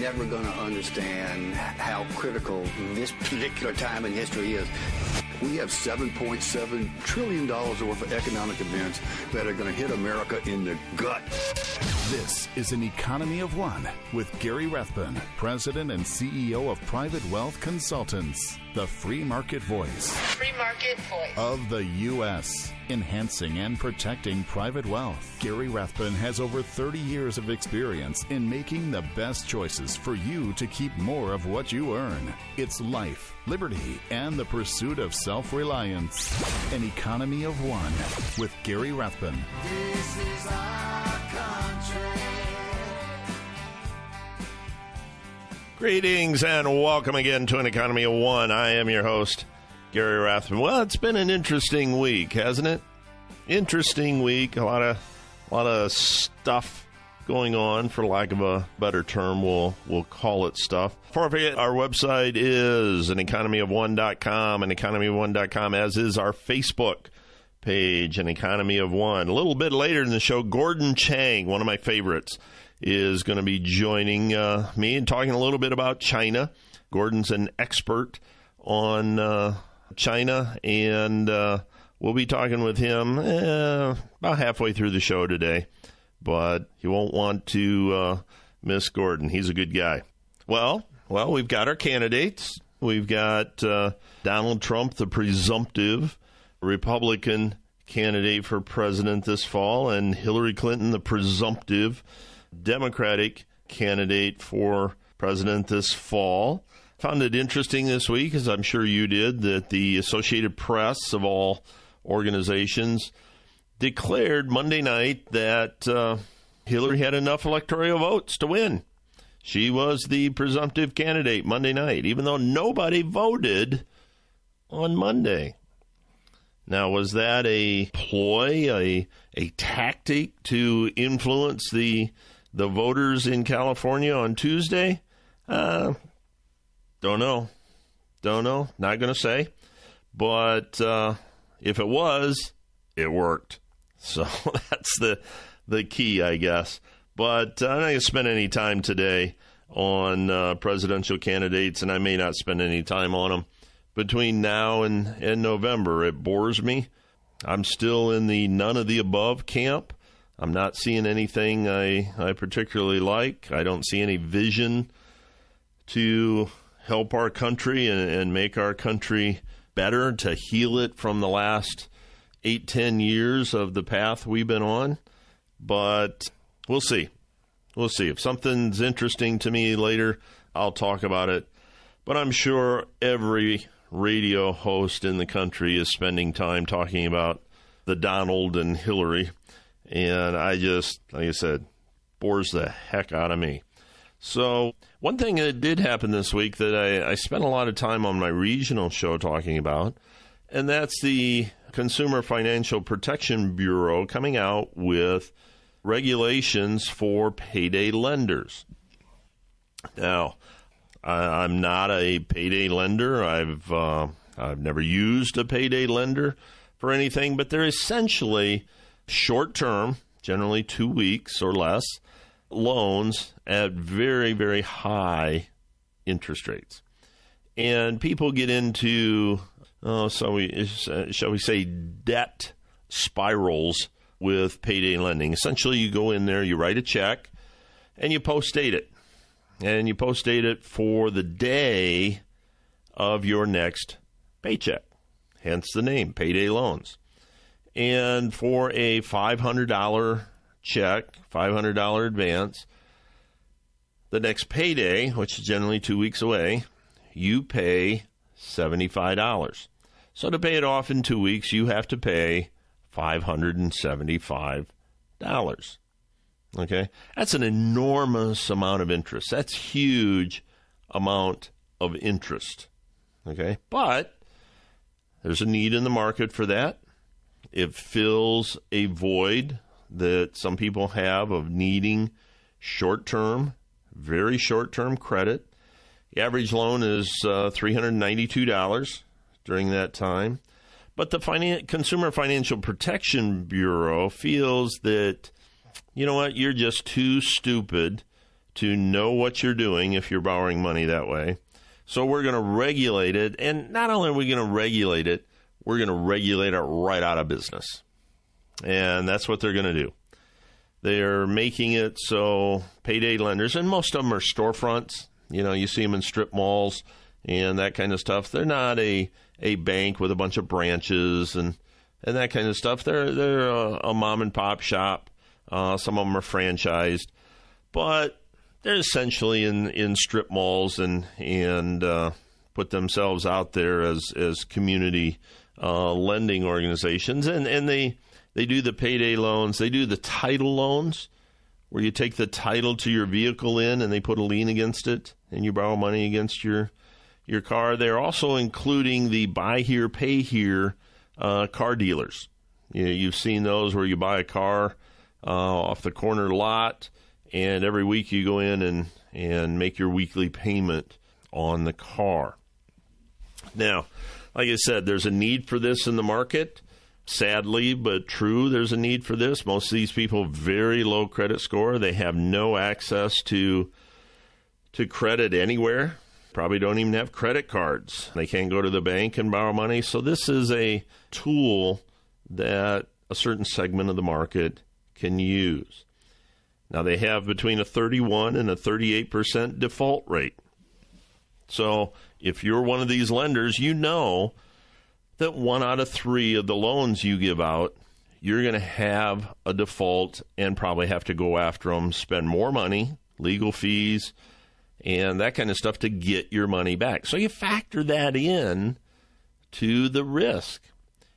Never going to understand how critical this particular time in history is. We have $7.7 trillion worth of economic events that are going to hit America in the gut. This is an economy of one with Gary Rathbun, President and CEO of Private Wealth Consultants, the free market voice Free market voice. of the U.S., enhancing and protecting private wealth. Gary Rathbun has over 30 years of experience in making the best choices for you to keep more of what you earn. It's life, liberty, and the pursuit of self reliance. An economy of one with Gary Rathbun. Greetings and welcome again to an Economy of One. I am your host, Gary Rathbun. Well, it's been an interesting week, hasn't it? Interesting week. A lot of, a lot of stuff going on, for lack of a better term. We'll we'll call it stuff. Before our website is an economyofone.com and economyofone.com, as is our Facebook page, an economy of one. A little bit later in the show, Gordon Chang, one of my favorites, is going to be joining uh, me and talking a little bit about China. Gordon's an expert on uh, China, and uh, we'll be talking with him eh, about halfway through the show today. But you won't want to uh, miss Gordon. He's a good guy. Well, well, we've got our candidates. We've got uh, Donald Trump, the presumptive Republican candidate for president this fall, and Hillary Clinton, the presumptive Democratic candidate for president this fall. Found it interesting this week, as I'm sure you did, that the Associated Press of all organizations declared Monday night that uh, Hillary had enough electoral votes to win. She was the presumptive candidate Monday night, even though nobody voted on Monday. Now, was that a ploy, a a tactic to influence the the voters in California on Tuesday? Uh, don't know. Don't know. Not going to say. But uh, if it was, it worked. So that's the the key, I guess. But I'm not going to spend any time today on uh, presidential candidates, and I may not spend any time on them between now and, and November. It bores me. I'm still in the none of the above camp. I'm not seeing anything I, I particularly like. I don't see any vision to help our country and, and make our country better, to heal it from the last eight, ten years of the path we've been on. But we'll see. We'll see. If something's interesting to me later, I'll talk about it. But I'm sure every radio host in the country is spending time talking about the Donald and Hillary. And I just, like I said, bores the heck out of me. So, one thing that did happen this week that I, I spent a lot of time on my regional show talking about, and that's the Consumer Financial Protection Bureau coming out with regulations for payday lenders. Now, I, I'm not a payday lender. I've uh, I've never used a payday lender for anything, but they're essentially short term, generally two weeks or less, loans at very very high interest rates, and people get into oh, so we shall we say debt spirals with payday lending. Essentially, you go in there, you write a check, and you post date it and you post date it for the day of your next paycheck. Hence the name, payday loans. and for a $500 check, $500 advance, the next payday, which is generally two weeks away, you pay $75. So to pay it off in two weeks, you have to pay $575. Okay? That's an enormous amount of interest. That's huge amount of interest. Okay? But there's a need in the market for that. It fills a void that some people have of needing short term, very short term credit. The average loan is uh, $392 during that time. But the Finan- Consumer Financial Protection Bureau feels that, you know what, you're just too stupid to know what you're doing if you're borrowing money that way. So we're going to regulate it. And not only are we going to regulate it, we're going to regulate it right out of business. And that's what they're going to do. They're making it so payday lenders, and most of them are storefronts. You know, you see them in strip malls and that kind of stuff. They're not a, a bank with a bunch of branches and, and that kind of stuff. They're they're a, a mom and pop shop. Uh, some of them are franchised, but they're essentially in, in strip malls and and uh, put themselves out there as as community uh, lending organizations, and and they they do the payday loans, they do the title loans, where you take the title to your vehicle in and they put a lien against it, and you borrow money against your your car. They're also including the buy here, pay here uh, car dealers. You know, you've seen those where you buy a car uh, off the corner lot and every week you go in and and make your weekly payment on the car. Now, like I said, there's a need for this in the market. Sadly, but true, there's a need for this. Most of these people very low credit score. They have no access to to credit anywhere. Probably don't even have credit cards. They can't go to the bank and borrow money. So this is a tool that a certain segment of the market can use. Now they have between a 31 and a 38% default rate. So if you're one of these lenders, you know that one out of three of the loans you give out, you're going to have a default and probably have to go after them, spend more money, legal fees, and that kind of stuff to get your money back. So you factor that in to the risk.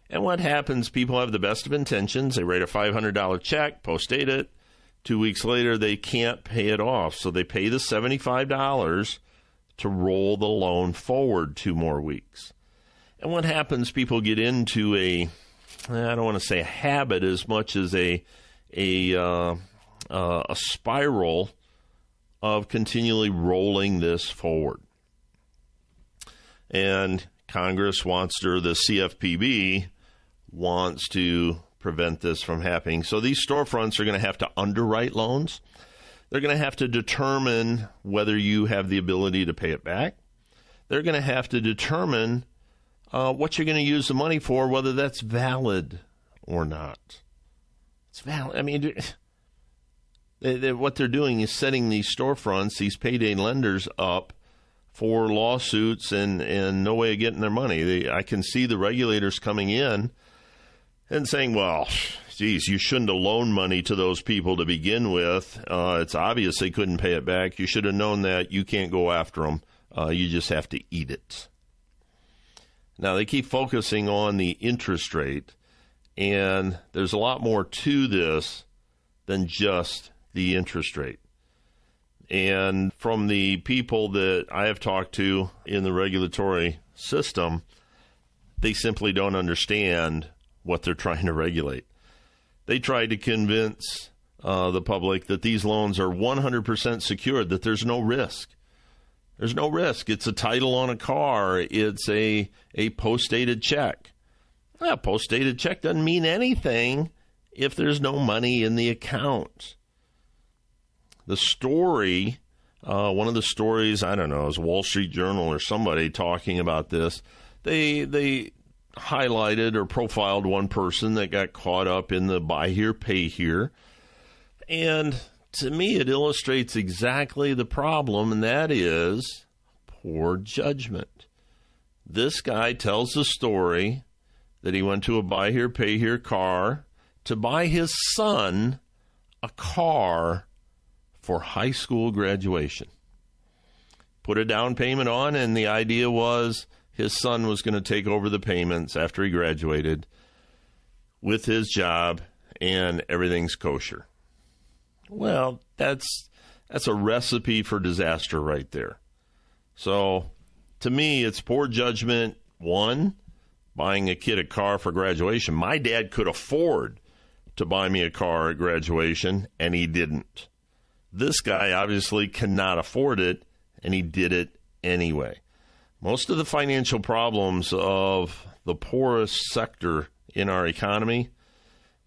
And what happens? People have the best of intentions. They write a $500 check, post date it, Two weeks later, they can't pay it off. So they pay the $75 to roll the loan forward two more weeks. And what happens, people get into a, I don't want to say a habit as much as a, a, uh, uh, a spiral of continually rolling this forward. And Congress wants to, the CFPB wants to prevent this from happening. So these storefronts are going to have to underwrite loans. They're going to have to determine whether you have the ability to pay it back. They're going to have to determine uh, what you're going to use the money for, whether that's valid or not. It's valid. I mean, they, they, what they're doing is setting these storefronts, these payday lenders, up for lawsuits and, and no way of getting their money. They, I can see the regulators coming in and saying, well, geez, you shouldn't have loaned money to those people to begin with. Uh, it's obvious they couldn't pay it back. You should have known that. You can't go after them. Uh, you just have to eat it. Now, they keep focusing on the interest rate, and there's a lot more to this than just the interest rate. And from the people that I have talked to in the regulatory system, they simply don't understand what they're trying to regulate. They tried to convince uh, the public that these loans are 100% secured, that there's no risk. There's no risk. It's a title on a car. It's a a post dated check. A post dated check doesn't mean anything if there's no money in the account. The story, uh, one of the stories, I don't know, is Wall Street Journal or somebody talking about this. They they highlighted or profiled one person that got caught up in the buy here, pay here. And to me, it illustrates exactly the problem, and that is poor judgment. This guy tells the story that he went to a buy here, pay here car to buy his son a car for high school graduation. Put a down payment on, and the idea was his son was going to take over the payments after he graduated with his job, and everything's kosher. Well, that's that's a recipe for disaster right there. So, to me, it's poor judgment. One, buying a kid a car for graduation. My dad could afford to buy me a car at graduation, and he didn't. This guy obviously cannot afford it, and he did it anyway. Most of the financial problems of the poorest sector in our economy,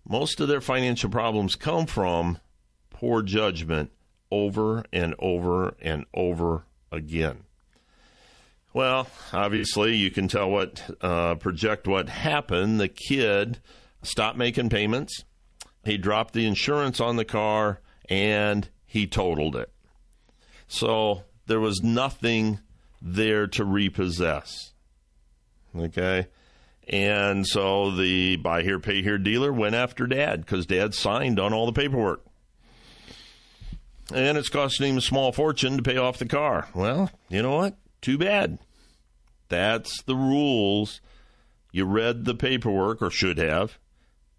most of their financial problems come from poor judgment over and over and over again. Well, obviously, you can tell what, uh, project what happened. The kid stopped making payments. He dropped the insurance on the car and he totaled it. So there was nothing there to repossess. Okay. And so the buy here, pay here dealer went after dad because dad signed on all the paperwork. And it's costing him a small fortune to pay off the car. Well, you know what? Too bad. That's the rules. You read the paperwork, or should have.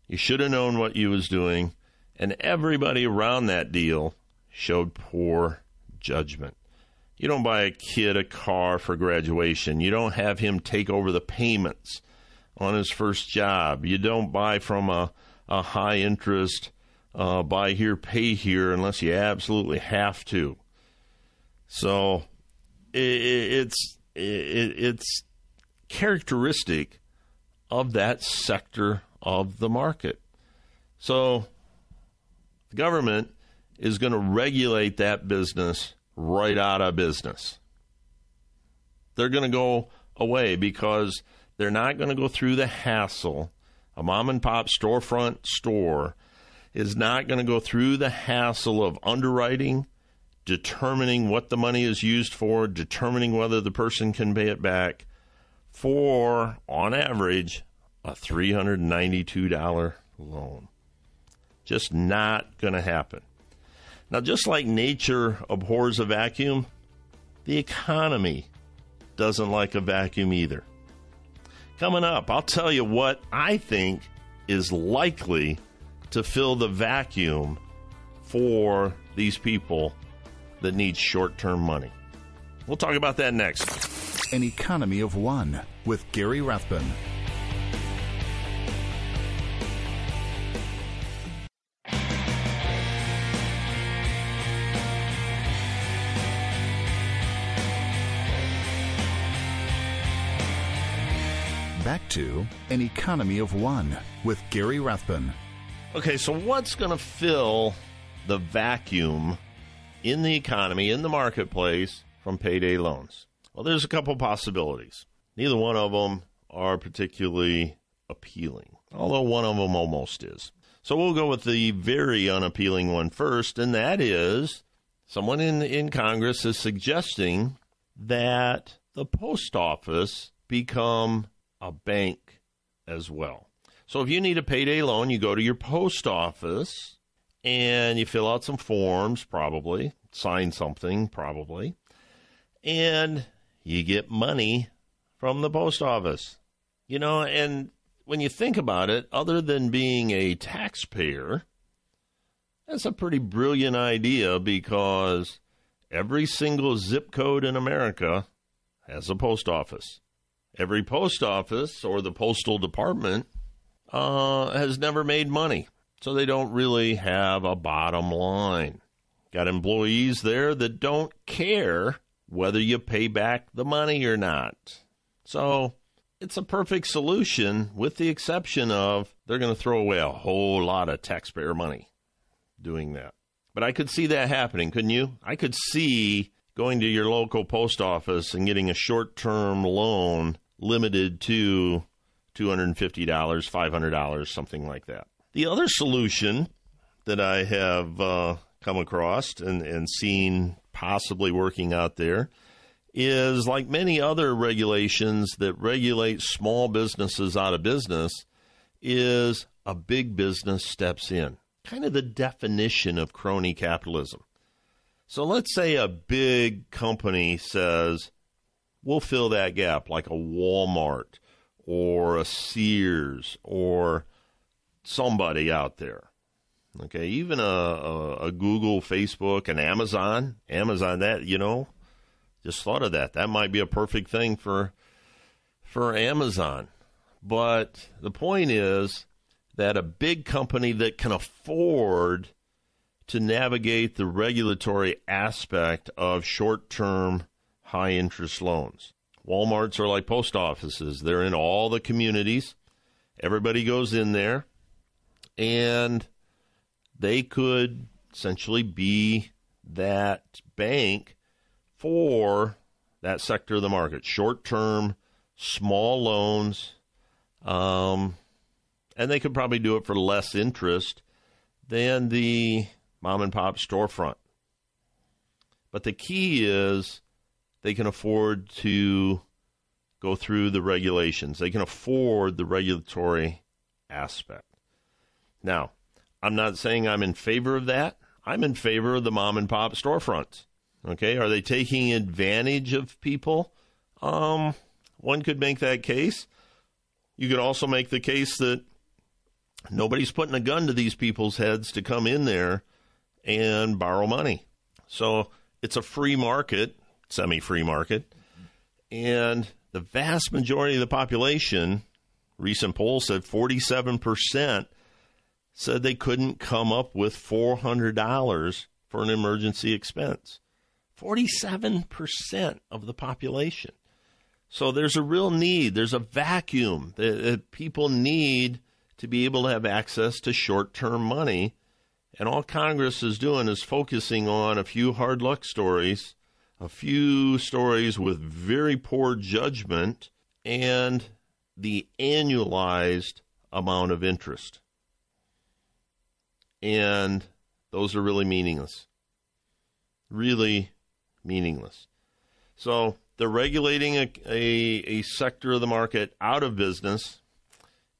You should have known what you was doing. And everybody around that deal showed poor judgment. You don't buy a kid a car for graduation. You don't have him take over the payments on his first job. You don't buy from a, a high interest uh, buy here, pay here, unless you absolutely have to. So it, it's it, it's characteristic of that sector of the market. So the government is going to regulate that business right out of business. They're going to go away because they're not going to go through the hassle. A mom and pop storefront store is not going to go through the hassle of underwriting, determining what the money is used for, determining whether the person can pay it back for, on average, a $392 loan. Just not going to happen. Now, just like nature abhors a vacuum, the economy doesn't like a vacuum either. Coming up, I'll tell you what I think is likely to fill the vacuum for these people that need short term money. We'll talk about that next. An Economy of One with Gary Rathbun. Back to An Economy of One with Gary Rathbun. Okay, so what's going to fill the vacuum in the economy, in the marketplace from payday loans? Well, there's a couple possibilities. Neither one of them are particularly appealing, although one of them almost is. So we'll go with the very unappealing one first, and that is someone in, in Congress is suggesting that the post office become a bank as well. So if you need a payday loan, you go to your post office and you fill out some forms, probably, sign something, probably, and you get money from the post office. You know, and when you think about it, other than being a taxpayer, that's a pretty brilliant idea because every single zip code in America has a post office. Every post office or the postal department uh, has never made money. So they don't really have a bottom line. Got employees there that don't care whether you pay back the money or not. So it's a perfect solution with the exception of they're going to throw away a whole lot of taxpayer money doing that. But I could see that happening, couldn't you? I could see going to your local post office and getting a short term loan limited to $250, $500, something like that. The other solution that I have uh, come across and, and seen possibly working out there is like many other regulations that regulate small businesses out of business, is a big business steps in. Kind of the definition of crony capitalism. So let's say a big company says, we'll fill that gap, like a Walmart or a Sears or somebody out there. Okay, even a, a, a, Google, Facebook, and Amazon. Amazon, that you know, just thought of that. That might be a perfect thing for for Amazon. But the point is that a big company that can afford to navigate the regulatory aspect of short-term high interest loans. Walmarts are like post offices. They're in all the communities. Everybody goes in there and they could essentially be that bank for that sector of the market short term, small loans. Um, and they could probably do it for less interest than the mom and pop storefront. But the key is they can afford to go through the regulations, they can afford the regulatory aspect. Now, I'm not saying I'm in favor of that. I'm in favor of the mom and pop storefronts. Okay, are they taking advantage of people? Um, one could make that case. You could also make the case that nobody's putting a gun to these people's heads to come in there and borrow money. So it's a free market, semi free market. And the vast majority of the population, recent polls said 47% said they couldn't come up with $400 for an emergency expense. 47% of the population. So there's a real need, there's a vacuum that, people need to be able to have access to short term money. And all Congress is doing is focusing on a few hard luck stories, a few stories with very poor judgment, and the annualized amount of interest and those are really meaningless. Really meaningless. So they're regulating a, a, a sector of the market out of business.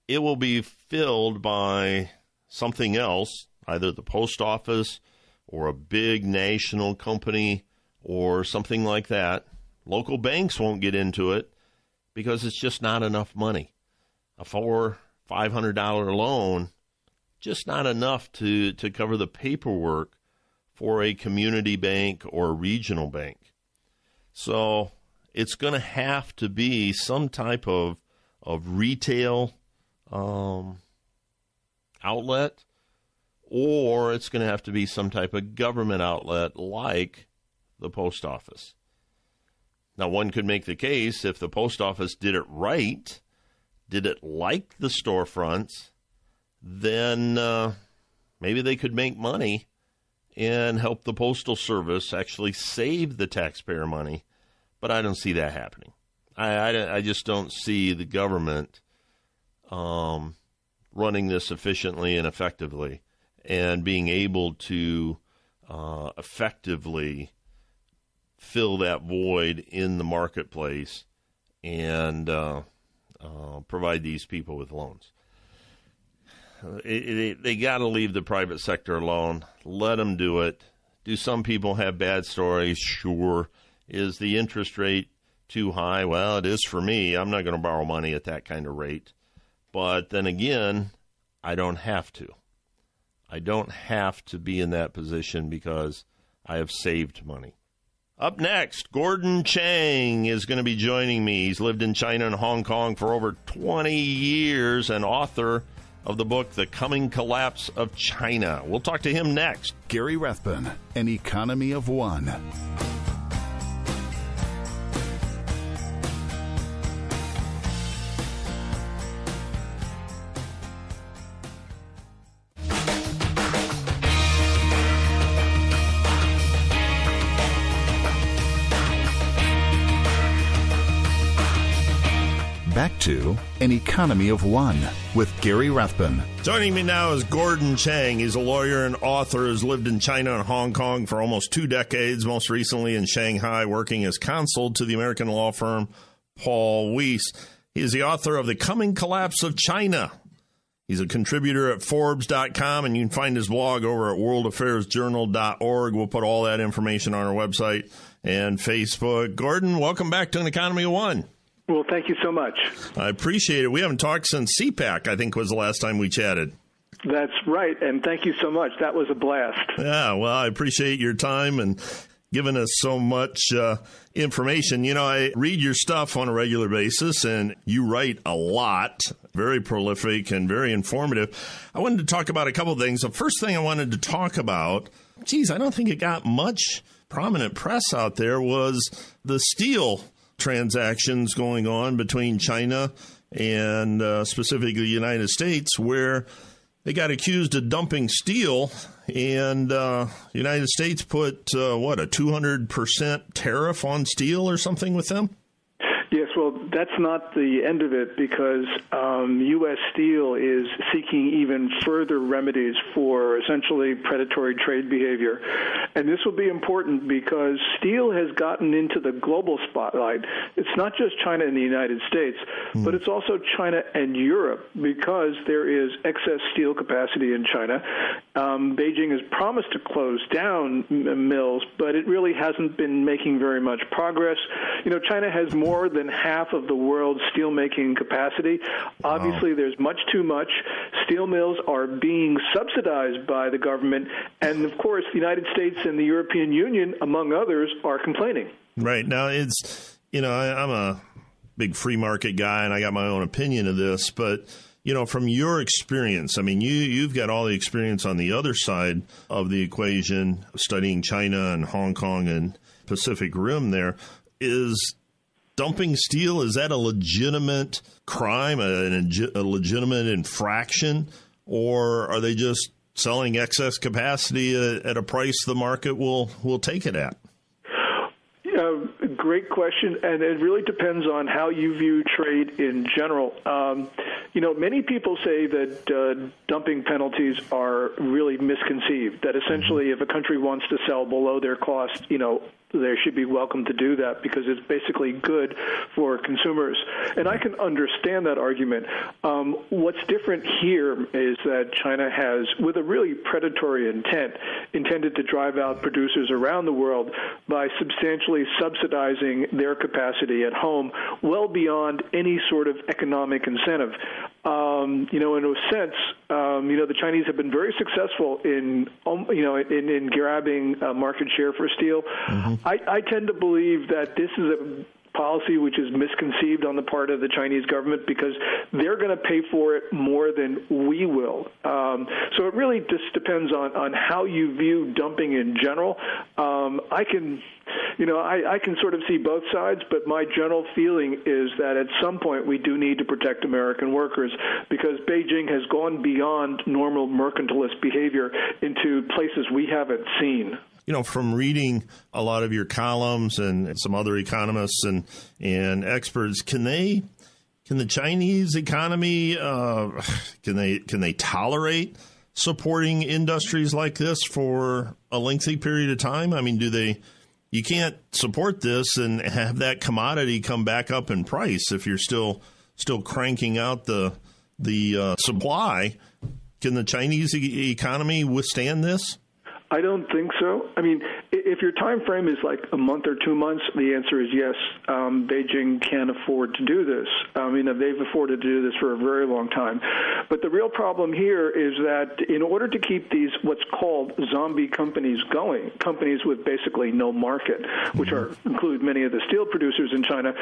It will be filled by something else, either the post office or a big national company or something like that. Local banks won't get into it because it's just not enough money. A four, five hundred dollar loan just not enough to, to cover the paperwork for a community bank or a regional bank. So it's going to have to be some type of of retail um, outlet, or it's going to have to be some type of government outlet like the post office. Now, one could make the case if the post office did it right, did it like the storefronts, then uh, maybe they could make money and help the Postal Service actually save the taxpayer money. But I don't see that happening. I, I, I just don't see the government um, running this efficiently and effectively and being able to uh, effectively fill that void in the marketplace and uh, uh, provide these people with loans. It, it, they got to leave the private sector alone. Let them do it. Do some people have bad stories? Sure. Is the interest rate too high? Well, it is for me. I'm not going to borrow money at that kind of rate. But then again, I don't have to. I don't have to be in that position because I have saved money. Up next, Gordon Chang is going to be joining me. He's lived in China and Hong Kong for over 20 years and author of the book, The Coming Collapse of China. We'll talk to him next. Gary Rathbun, An Economy of One. To An Economy of One with Gary Rathbun. Joining me now is Gordon Chang. He's a lawyer and author who's lived in China and Hong Kong for almost two decades, most recently in Shanghai, working as counsel to the American law firm Paul Weiss. He is the author of The Coming Collapse of China. He's a contributor at Forbes.com, and you can find his blog over at worldaffairsjournal.org. We'll put all that information on our website and Facebook. Gordon, welcome back to an Economy of One. Well, thank you so much. I appreciate it. We haven't talked since CPAC, I think was the last time we chatted. That's right, and thank you so much. That was a blast. Yeah, well, I appreciate your time and giving us so much uh, information. You know, I read your stuff on a regular basis, and you write a lot, very prolific and very informative. I wanted to talk about a couple of things. The first thing I wanted to talk about, geez, I don't think it got much prominent press out there, was the steel transactions going on between China and uh, specifically the United States, where they got accused of dumping steel, and uh, the United States put uh, what a two hundred percent tariff on steel or something with them. That's not the end of it because um, U.S. Steel is seeking even further remedies for essentially predatory trade behavior. And this will be important because steel has gotten into the global spotlight. It's not just China and the United States, mm. but it's also China and Europe because there is excess steel capacity in China. Um, Beijing has promised to close down mills, but it really hasn't been making very much progress. You know, China has more than half of the world's steelmaking capacity. Obviously, wow. there's much too much. Steel mills are being subsidized by the government, and of course, the United States and the European Union, among others, are complaining. Right now, it's you know I, I'm a big free market guy, and I got my own opinion of this, but you know, from your experience, I mean, you you've got all the experience on the other side of the equation, studying China and Hong Kong and Pacific Rim. There is dumping steel is that a legitimate crime, a, a legitimate infraction, or are they just selling excess capacity at, a price the market will will take it at? Uh, great question, and it really depends on how you view trade in general. Um, you know, many people say that uh, dumping penalties are really misconceived. That essentially, if a country wants to sell below their cost, you know, they should be welcome to do that because it's basically good for consumers. And I can understand that argument. Um, what's different here is that China has, with a really predatory intent, intended to drive out producers around the world by substantially subsidizing their capacity at home well beyond any sort of economic incentive. Um, you know, in a sense, um, you know, the Chinese have been very successful in, um, you know, in, in grabbing uh, market share for steel. Mm-hmm. I, I tend to believe that this is a policy which is misconceived on the part of the Chinese government because they're going to pay for it more than we will. Um, so it really just depends on, on how you view dumping in general. Um, I can, you know, I, I can sort of see both sides, but my general feeling is that at some point we do need to protect American workers because Beijing has gone beyond normal mercantilist behavior into places we haven't seen you know, from reading a lot of your columns and some other economists and and experts, can they can the Chinese economy uh, can they can they tolerate supporting industries like this for a lengthy period of time? I mean, do they? You can't support this and have that commodity come back up in price if you're still still cranking out the the uh, supply. Can the Chinese e- economy withstand this? I don't think so. I mean, if your time frame is like a month or two months, the answer is yes. Um, Beijing can afford to do this. I mean, they've afforded to do this for a very long time. But the real problem here is that in order to keep these what's called zombie companies going, companies with basically no market, which are include many of the steel producers in China,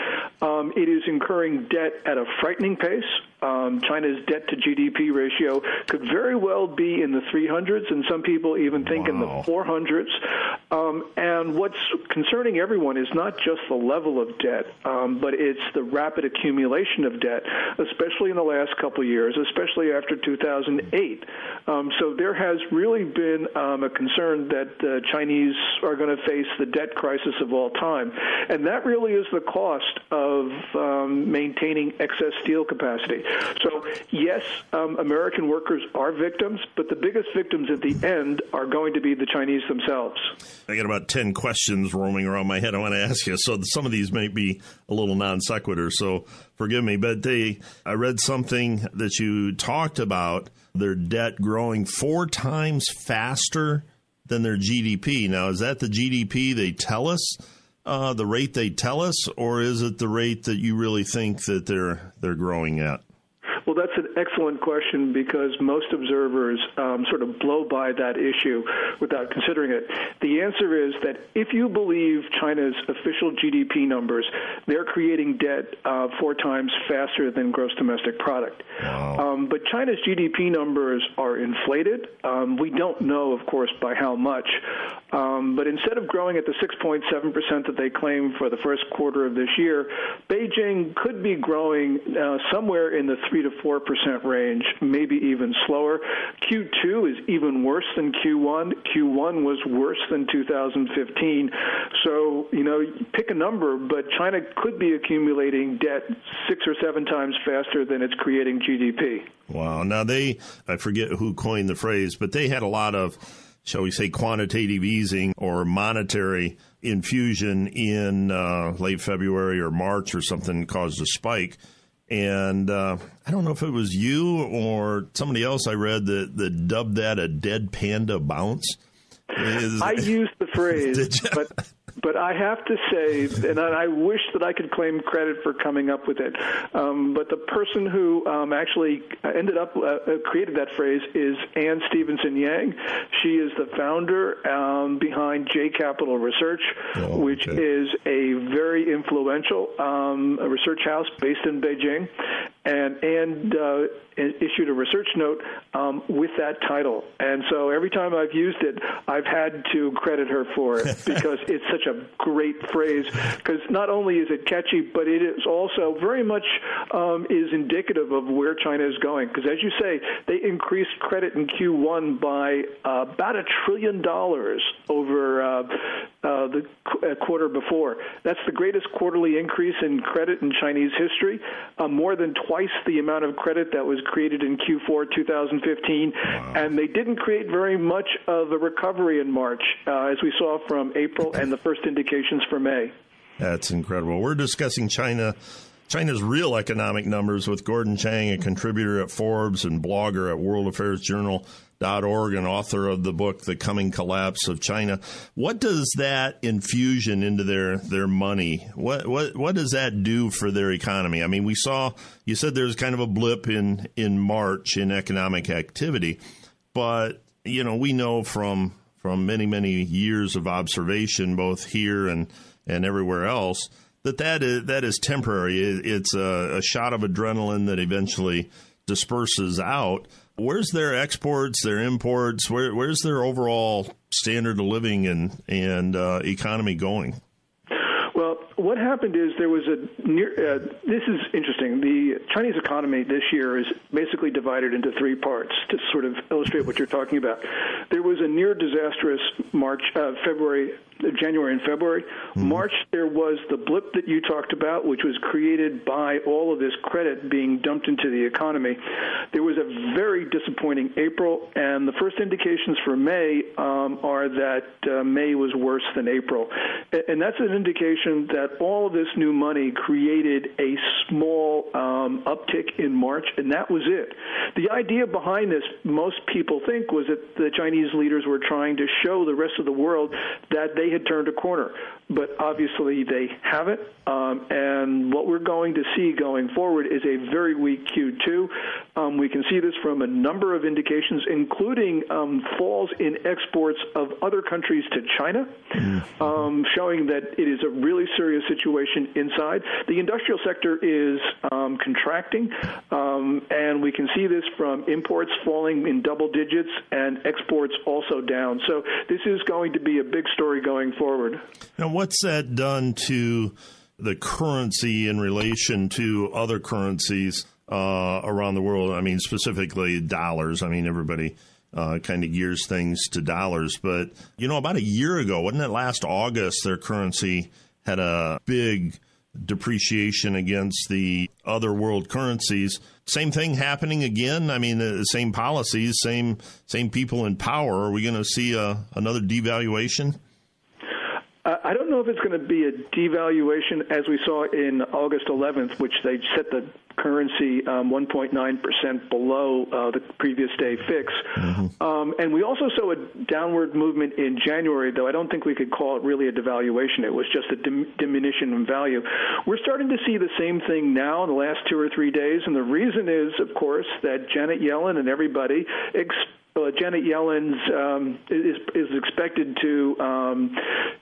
um, it is incurring debt at a frightening pace. Um, China's debt to GDP ratio could very well be in the 300s, and some people even think in the 400s. Um, and what's concerning everyone is not just the level of debt, um, but it's the rapid accumulation of debt, especially in the last couple of years, especially after 2008. Um, so there has really been um, a concern that the Chinese are going to face the debt crisis of all time. And that really is the cost of um, maintaining excess steel capacity. So, yes, um, American workers are victims, but the biggest victims at the end are going to be the Chinese themselves. I got about 10 questions roaming around my head I want to ask you. So some of these may be a little non sequitur, so forgive me. But they, I read something that you talked about their debt growing four times faster than their GDP. Now, is that the GDP they tell us? Uh, the rate they tell us, or is it the rate that you really think that they're they're growing at? Well, that's an excellent question because most observers um, sort of blow by that issue without considering it. The answer is that if you believe China's official GDP numbers, they're creating debt uh, four times faster than gross domestic product. Um, but China's GDP numbers are inflated. Um, we don't know, of course, by how much. Um, but instead of growing at the 6.7% that they claim for the first quarter of this year, Beijing could be growing uh, somewhere in the 3 to 4% range, maybe even slower. Q2 is even worse than Q1. Q1 was worse than 2015. So, you know, pick a number, but China could be accumulating debt six or seven times faster than it's creating GDP. Wow. Now they, I forget who coined the phrase, but they had a lot of, shall we say, quantitative easing or monetary infusion in uh, late February or March or something caused a spike. And uh, I don't know if it was you or somebody else I read that, that dubbed that a dead panda bounce. Is- I used the phrase, but but I have to say, and I wish that I could claim credit for coming up with it. Um, but the person who um, actually ended up uh, uh, created that phrase is Anne Stevenson-Yang. She is the founder um, behind J Capital Research, Oh, which okay. is a very influential um, research house based in Beijing, and and uh, issued a research note um, with that title. And so every time I've used it, I've had to credit her for it because it's such a great phrase. Because not only is it catchy, but it is also very much um, is indicative of where China is going. Because as you say, they increased credit in Q1 by uh, about a trillion dollars over uh, uh, the qu- uh, quarter before. That's the greatest quarterly increase in credit in Chinese history, uh, more than twice the amount of credit that was created in Q4 2015. And they didn't create very much of a recovery in March, uh, as we saw from April and the first indications for May. That's incredible. We're discussing China, China's real economic numbers with Gordon Chang, a contributor at Forbes and blogger at worldaffairsjournal.org and author of the book The Coming Collapse of China. What does that infusion into their their money? What what what does that do for their economy? I mean, we saw you said there's kind of a blip in in March in economic activity, but you know, we know from from many many years of observation both here and and everywhere else that that is that is temporary. It's a, a shot of adrenaline that eventually disperses out. Where's their exports, their imports? Where, where's their overall standard of living and and uh, economy going? Well, what happened is there was a near. Uh, this is interesting. The Chinese economy this year is basically divided into three parts to sort of illustrate what you're talking about. There was a near disastrous March, uh, February, January, and February. March, there was the blip that you talked about, which was created by all of this credit being dumped into the economy. There was a very disappointing April, and the first indications for May um, are that uh, May was worse than April, and that's an indication that all of this new money created a small um, uptick in March, and that was it. The idea behind this, most people think, was that the Chinese leaders were trying to show the rest of the world that they had turned a corner. But obviously they haven't. Um, and what we're going to see going forward is a very weak Q2. Um, we can see this from a number of indications, including um, falls in exports of other countries to China, um, showing that it is a really serious situation inside. The industrial sector is um, contracting, um, and we can see this from imports falling in double digits and exports also down. So this is going to be a big story going forward. Now, what's that done to the currency in relation to other currencies uh, around the world? I mean, specifically dollars. I mean, everybody uh, kind of gears things to dollars. But, you know, about a year ago, wasn't it last August, their currency had a big depreciation against the other world currencies. Same thing happening again. I mean, the same policies, same same people in power. Are we going to see a, another devaluation? Uh, I don't if it's going to be a devaluation as we saw in August 11th, which they set the currency um, 1.9% below uh, the previous day fix. Mm-hmm. Um, and we also saw a downward movement in January, though I don't think we could call it really a devaluation. It was just a dim- diminution in value. We're starting to see the same thing now in the last two or three days, and the reason is, of course, that Janet Yellen and everybody expect uh, Janet Yellen's um, is is expected to um,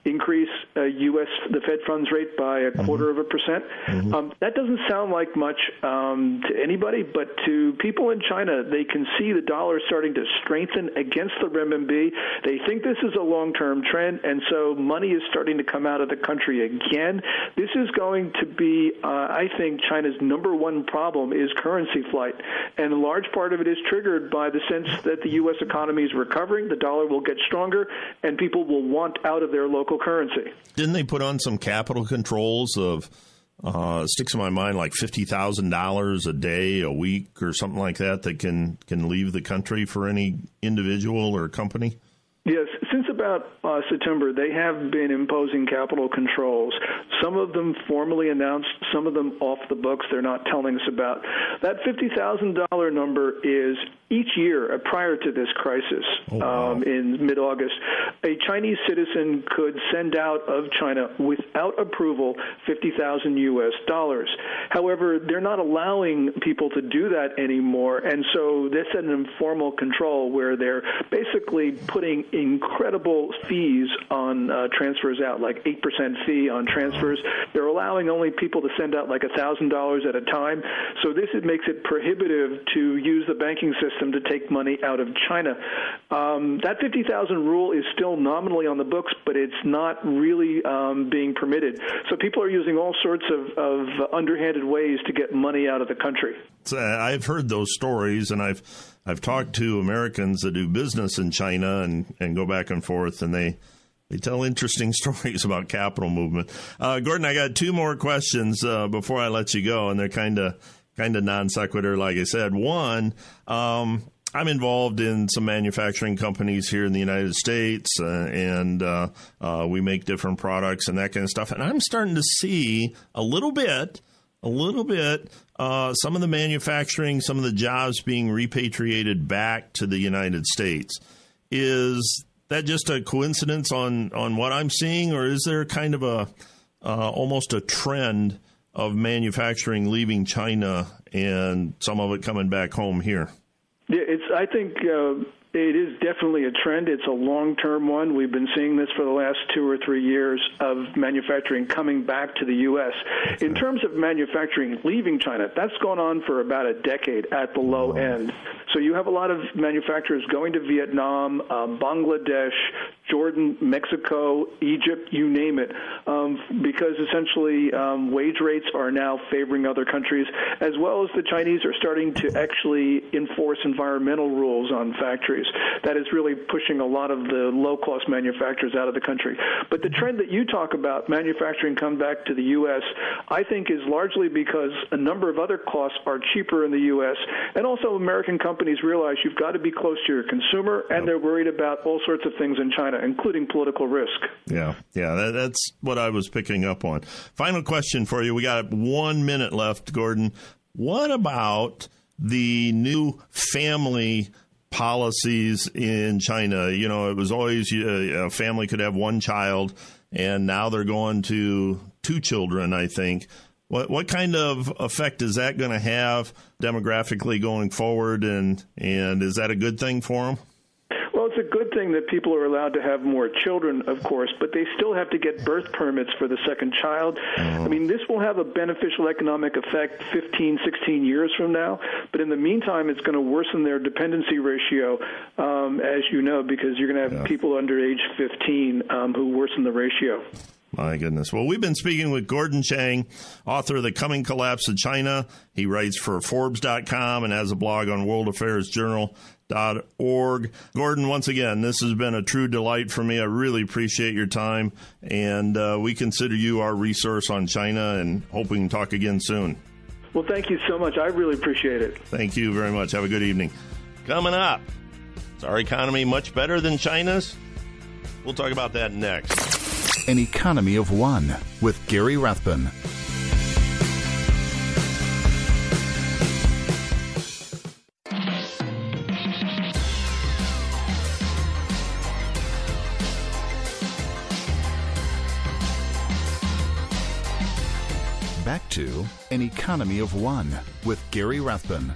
increase uh, U.S. the Fed funds rate by a mm-hmm. quarter of a percent. Mm-hmm. Um, that doesn't sound like much um, to anybody, but to people in China, they can see the dollar starting to strengthen against the renminbi. They think this is a long-term trend, and so money is starting to come out of the country again. This is going to be, uh, I think, China's number one problem is currency flight, and a large part of it is triggered by the sense that the U.S. economy is recovering, the dollar will get stronger, and people will want out of their local currency. Didn't they put on some capital controls of? Uh, sticks in my mind like fifty thousand dollars a day, a week, or something like that that can can leave the country for any individual or company. Yes, since about uh, September, they have been imposing capital controls. Some of them formally announced, some of them off the books. They're not telling us about. That $50,000 number is each year uh, prior to this crisis oh, wow. um, in mid August. A Chinese citizen could send out of China without approval 50,000 U.S. dollars. However, they're not allowing people to do that anymore, and so this is an informal control where they're basically putting incredible fees on uh, transfers out, like 8% fee on transfers. They're allowing only people to send out like $1,000 at a time. So this makes it prohibitive to use the banking system to take money out of China. Um, that 50,000 rule is still nominally on the books, but it's not really um, being permitted. So people are using all sorts of, of underhanded ways to get money out of the country. Uh, I've heard those stories, and I've I've talked to Americans that do business in China and, and go back and forth, and they they tell interesting stories about capital movement. Uh, Gordon, I got two more questions uh, before I let you go, and they're kind of kind of non sequitur, like I said. One, um, I'm involved in some manufacturing companies here in the United States, uh, and uh, uh, we make different products and that kind of stuff. And I'm starting to see a little bit, a little bit uh, some of the manufacturing, some of the jobs being repatriated back to the United States. Is that just a coincidence on on what I'm seeing, or is there kind of a uh, almost a trend of manufacturing leaving China and some of it coming back home here? Yeah, it's. I think. Uh it is definitely a trend. It's a long term one. We've been seeing this for the last two or three years of manufacturing coming back to the U.S. In terms of manufacturing leaving China, that's gone on for about a decade at the low end. So you have a lot of manufacturers going to Vietnam, um, Bangladesh, Jordan, Mexico, Egypt, you name it, um, because essentially um, wage rates are now favoring other countries, as well as the Chinese are starting to actually enforce environmental rules on factories. That is really pushing a lot of the low cost manufacturers out of the country. But the trend that you talk about, manufacturing come back to the U.S., I think is largely because a number of other costs are cheaper in the U.S., and also American companies realize you've got to be close to your consumer, and they're worried about all sorts of things in China including political risk. Yeah, yeah, that, that's what I was picking up on. Final question for you. We got one minute left, Gordon. What about the new family policies in China? You know, it was always uh, a family could have one child. and now they're going to two children, I think. What what kind of effect is that going to have demographically going forward, and and is that a good thing for them? Well, it's a good thing that people are allowed to have more children, of course, but they still have to get birth permits for the second child. I mean, this will have a beneficial economic effect 15, 16 years from now, but in the meantime, it's going to worsen their dependency ratio, um, as you know, because you're going to have people under age 15 um, who worsen the ratio. My goodness. Well, we've been speaking with Gordon Chang, author of The Coming Collapse of China. He writes for Forbes.com and has a blog on World Affairs Journal. Dot org. Gordon, once again, this has been a true delight for me. I really appreciate your time, and uh, we consider you our resource on China and hope we can talk again soon. Well, thank you so much. I really appreciate it. Thank you very much. Have a good evening. Coming up, is our economy much better than China's? We'll talk about that next. An Economy of One with Gary Rathbun. An Economy of One with Gary Rathbun.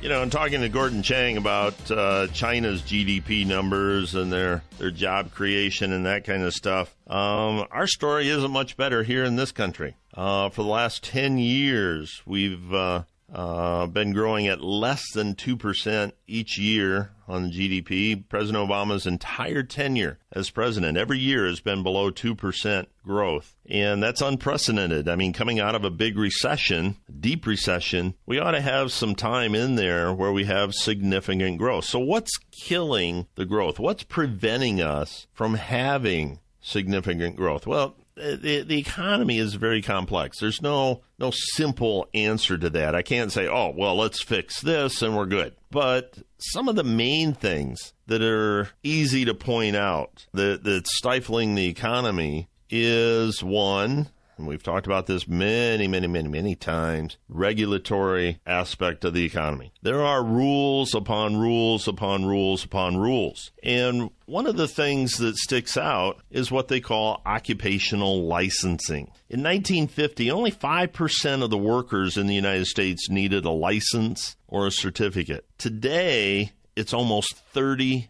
You know, I'm talking to Gordon Chang about uh, China's GDP numbers and their, their job creation and that kind of stuff. Um, our story isn't much better here in this country. Uh, for the last 10 years, we've uh, uh, been growing at less than 2% each year on GDP. President Obama's entire tenure as president, every year has been below 2% growth. And that's unprecedented. I mean, coming out of a big recession, deep recession, we ought to have some time in there where we have significant growth. So, what's killing the growth? What's preventing us from having significant growth? Well, Uh, the, the economy is very complex. There's no no simple answer to that. I can't say, oh, well, let's fix this and we're good. But some of the main things that are easy to point out that that's stifling the economy is one, and we've talked about this many, many, many, many times, regulatory aspect of the economy. There are rules upon rules upon rules upon rules. And one of the things that sticks out is what they call occupational licensing. In 1950, only 5% of the workers in the United States needed a license or a certificate. Today, it's almost 30%.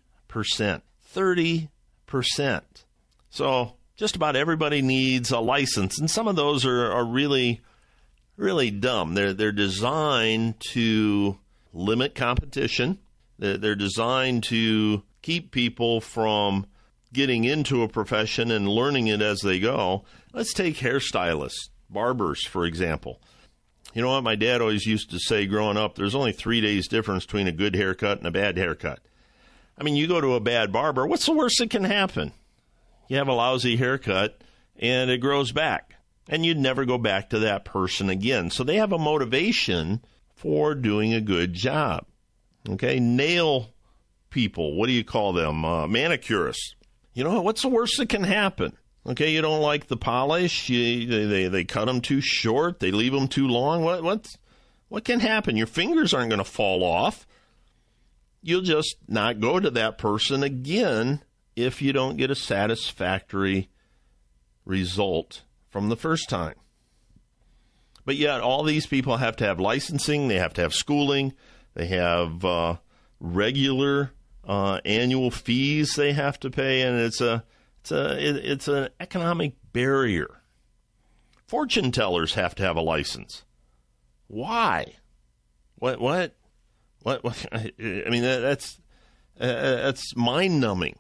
30%. So, just about everybody needs a license, and some of those are, are really, really dumb. They're they're designed to limit competition. They're, they're designed to keep people from getting into a profession and learning it as they go. Let's take hairstylists, barbers, for example. You know what my dad always used to say growing up? There's only three days difference between a good haircut and a bad haircut. I mean, you go to a bad barber, what's the worst that can happen? You have a lousy haircut and it grows back. And you'd never go back to that person again. So they have a motivation for doing a good job. Okay, nail people, what do you call them? Uh, manicurists. You know, what's the worst that can happen? Okay, you don't like the polish, you, they, they, they cut them too short, they leave them too long. What, what, what can happen? Your fingers aren't going to fall off. You'll just not go to that person again if you don't get a satisfactory result from the first time. But yet, all these people have to have licensing, they have to have schooling, they have uh, regular uh, annual fees they have to pay, and it's a it's a it's an economic barrier. Fortune tellers have to have a license. Why? What what what? what I mean, that's uh, that's mind numbing.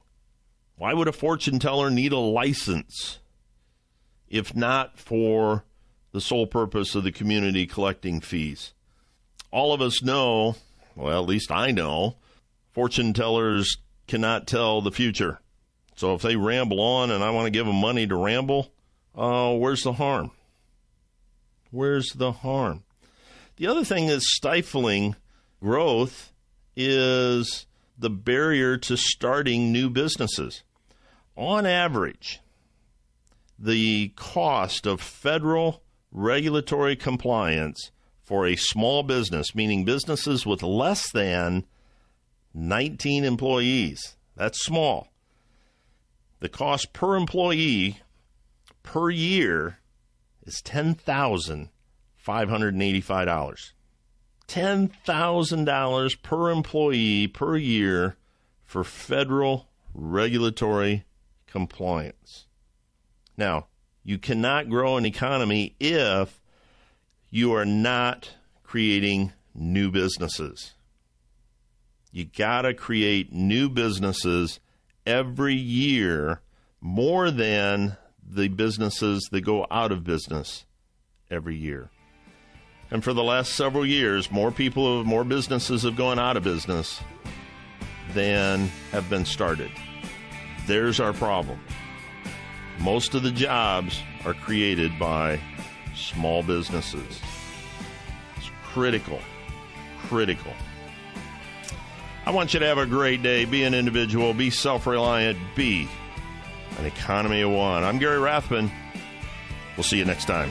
Why would a fortune teller need a license if not for the sole purpose of the community collecting fees? All of us know, well, at least I know, fortune tellers cannot tell the future. So if they ramble on and I want to give them money to ramble, uh, where's the harm? Where's the harm? The other thing that's stifling growth is the barrier to starting new businesses on average, the cost of federal regulatory compliance for a small business, meaning businesses with less than 19 employees, that's small. The cost per employee per year is $10,585. $10,000 per employee per year for federal regulatory compliance. Now, you cannot grow an economy if you are not creating new businesses. You got to create new businesses every year more than the businesses that go out of business every year. And for the last several years, more people, more businesses have gone out of business than have been started. There's our problem. Most of the jobs are created by small businesses. It's critical, critical. I want you to have a great day. Be an individual, be self reliant, be an economy of one. I'm Gary Rathbun. We'll see you next time.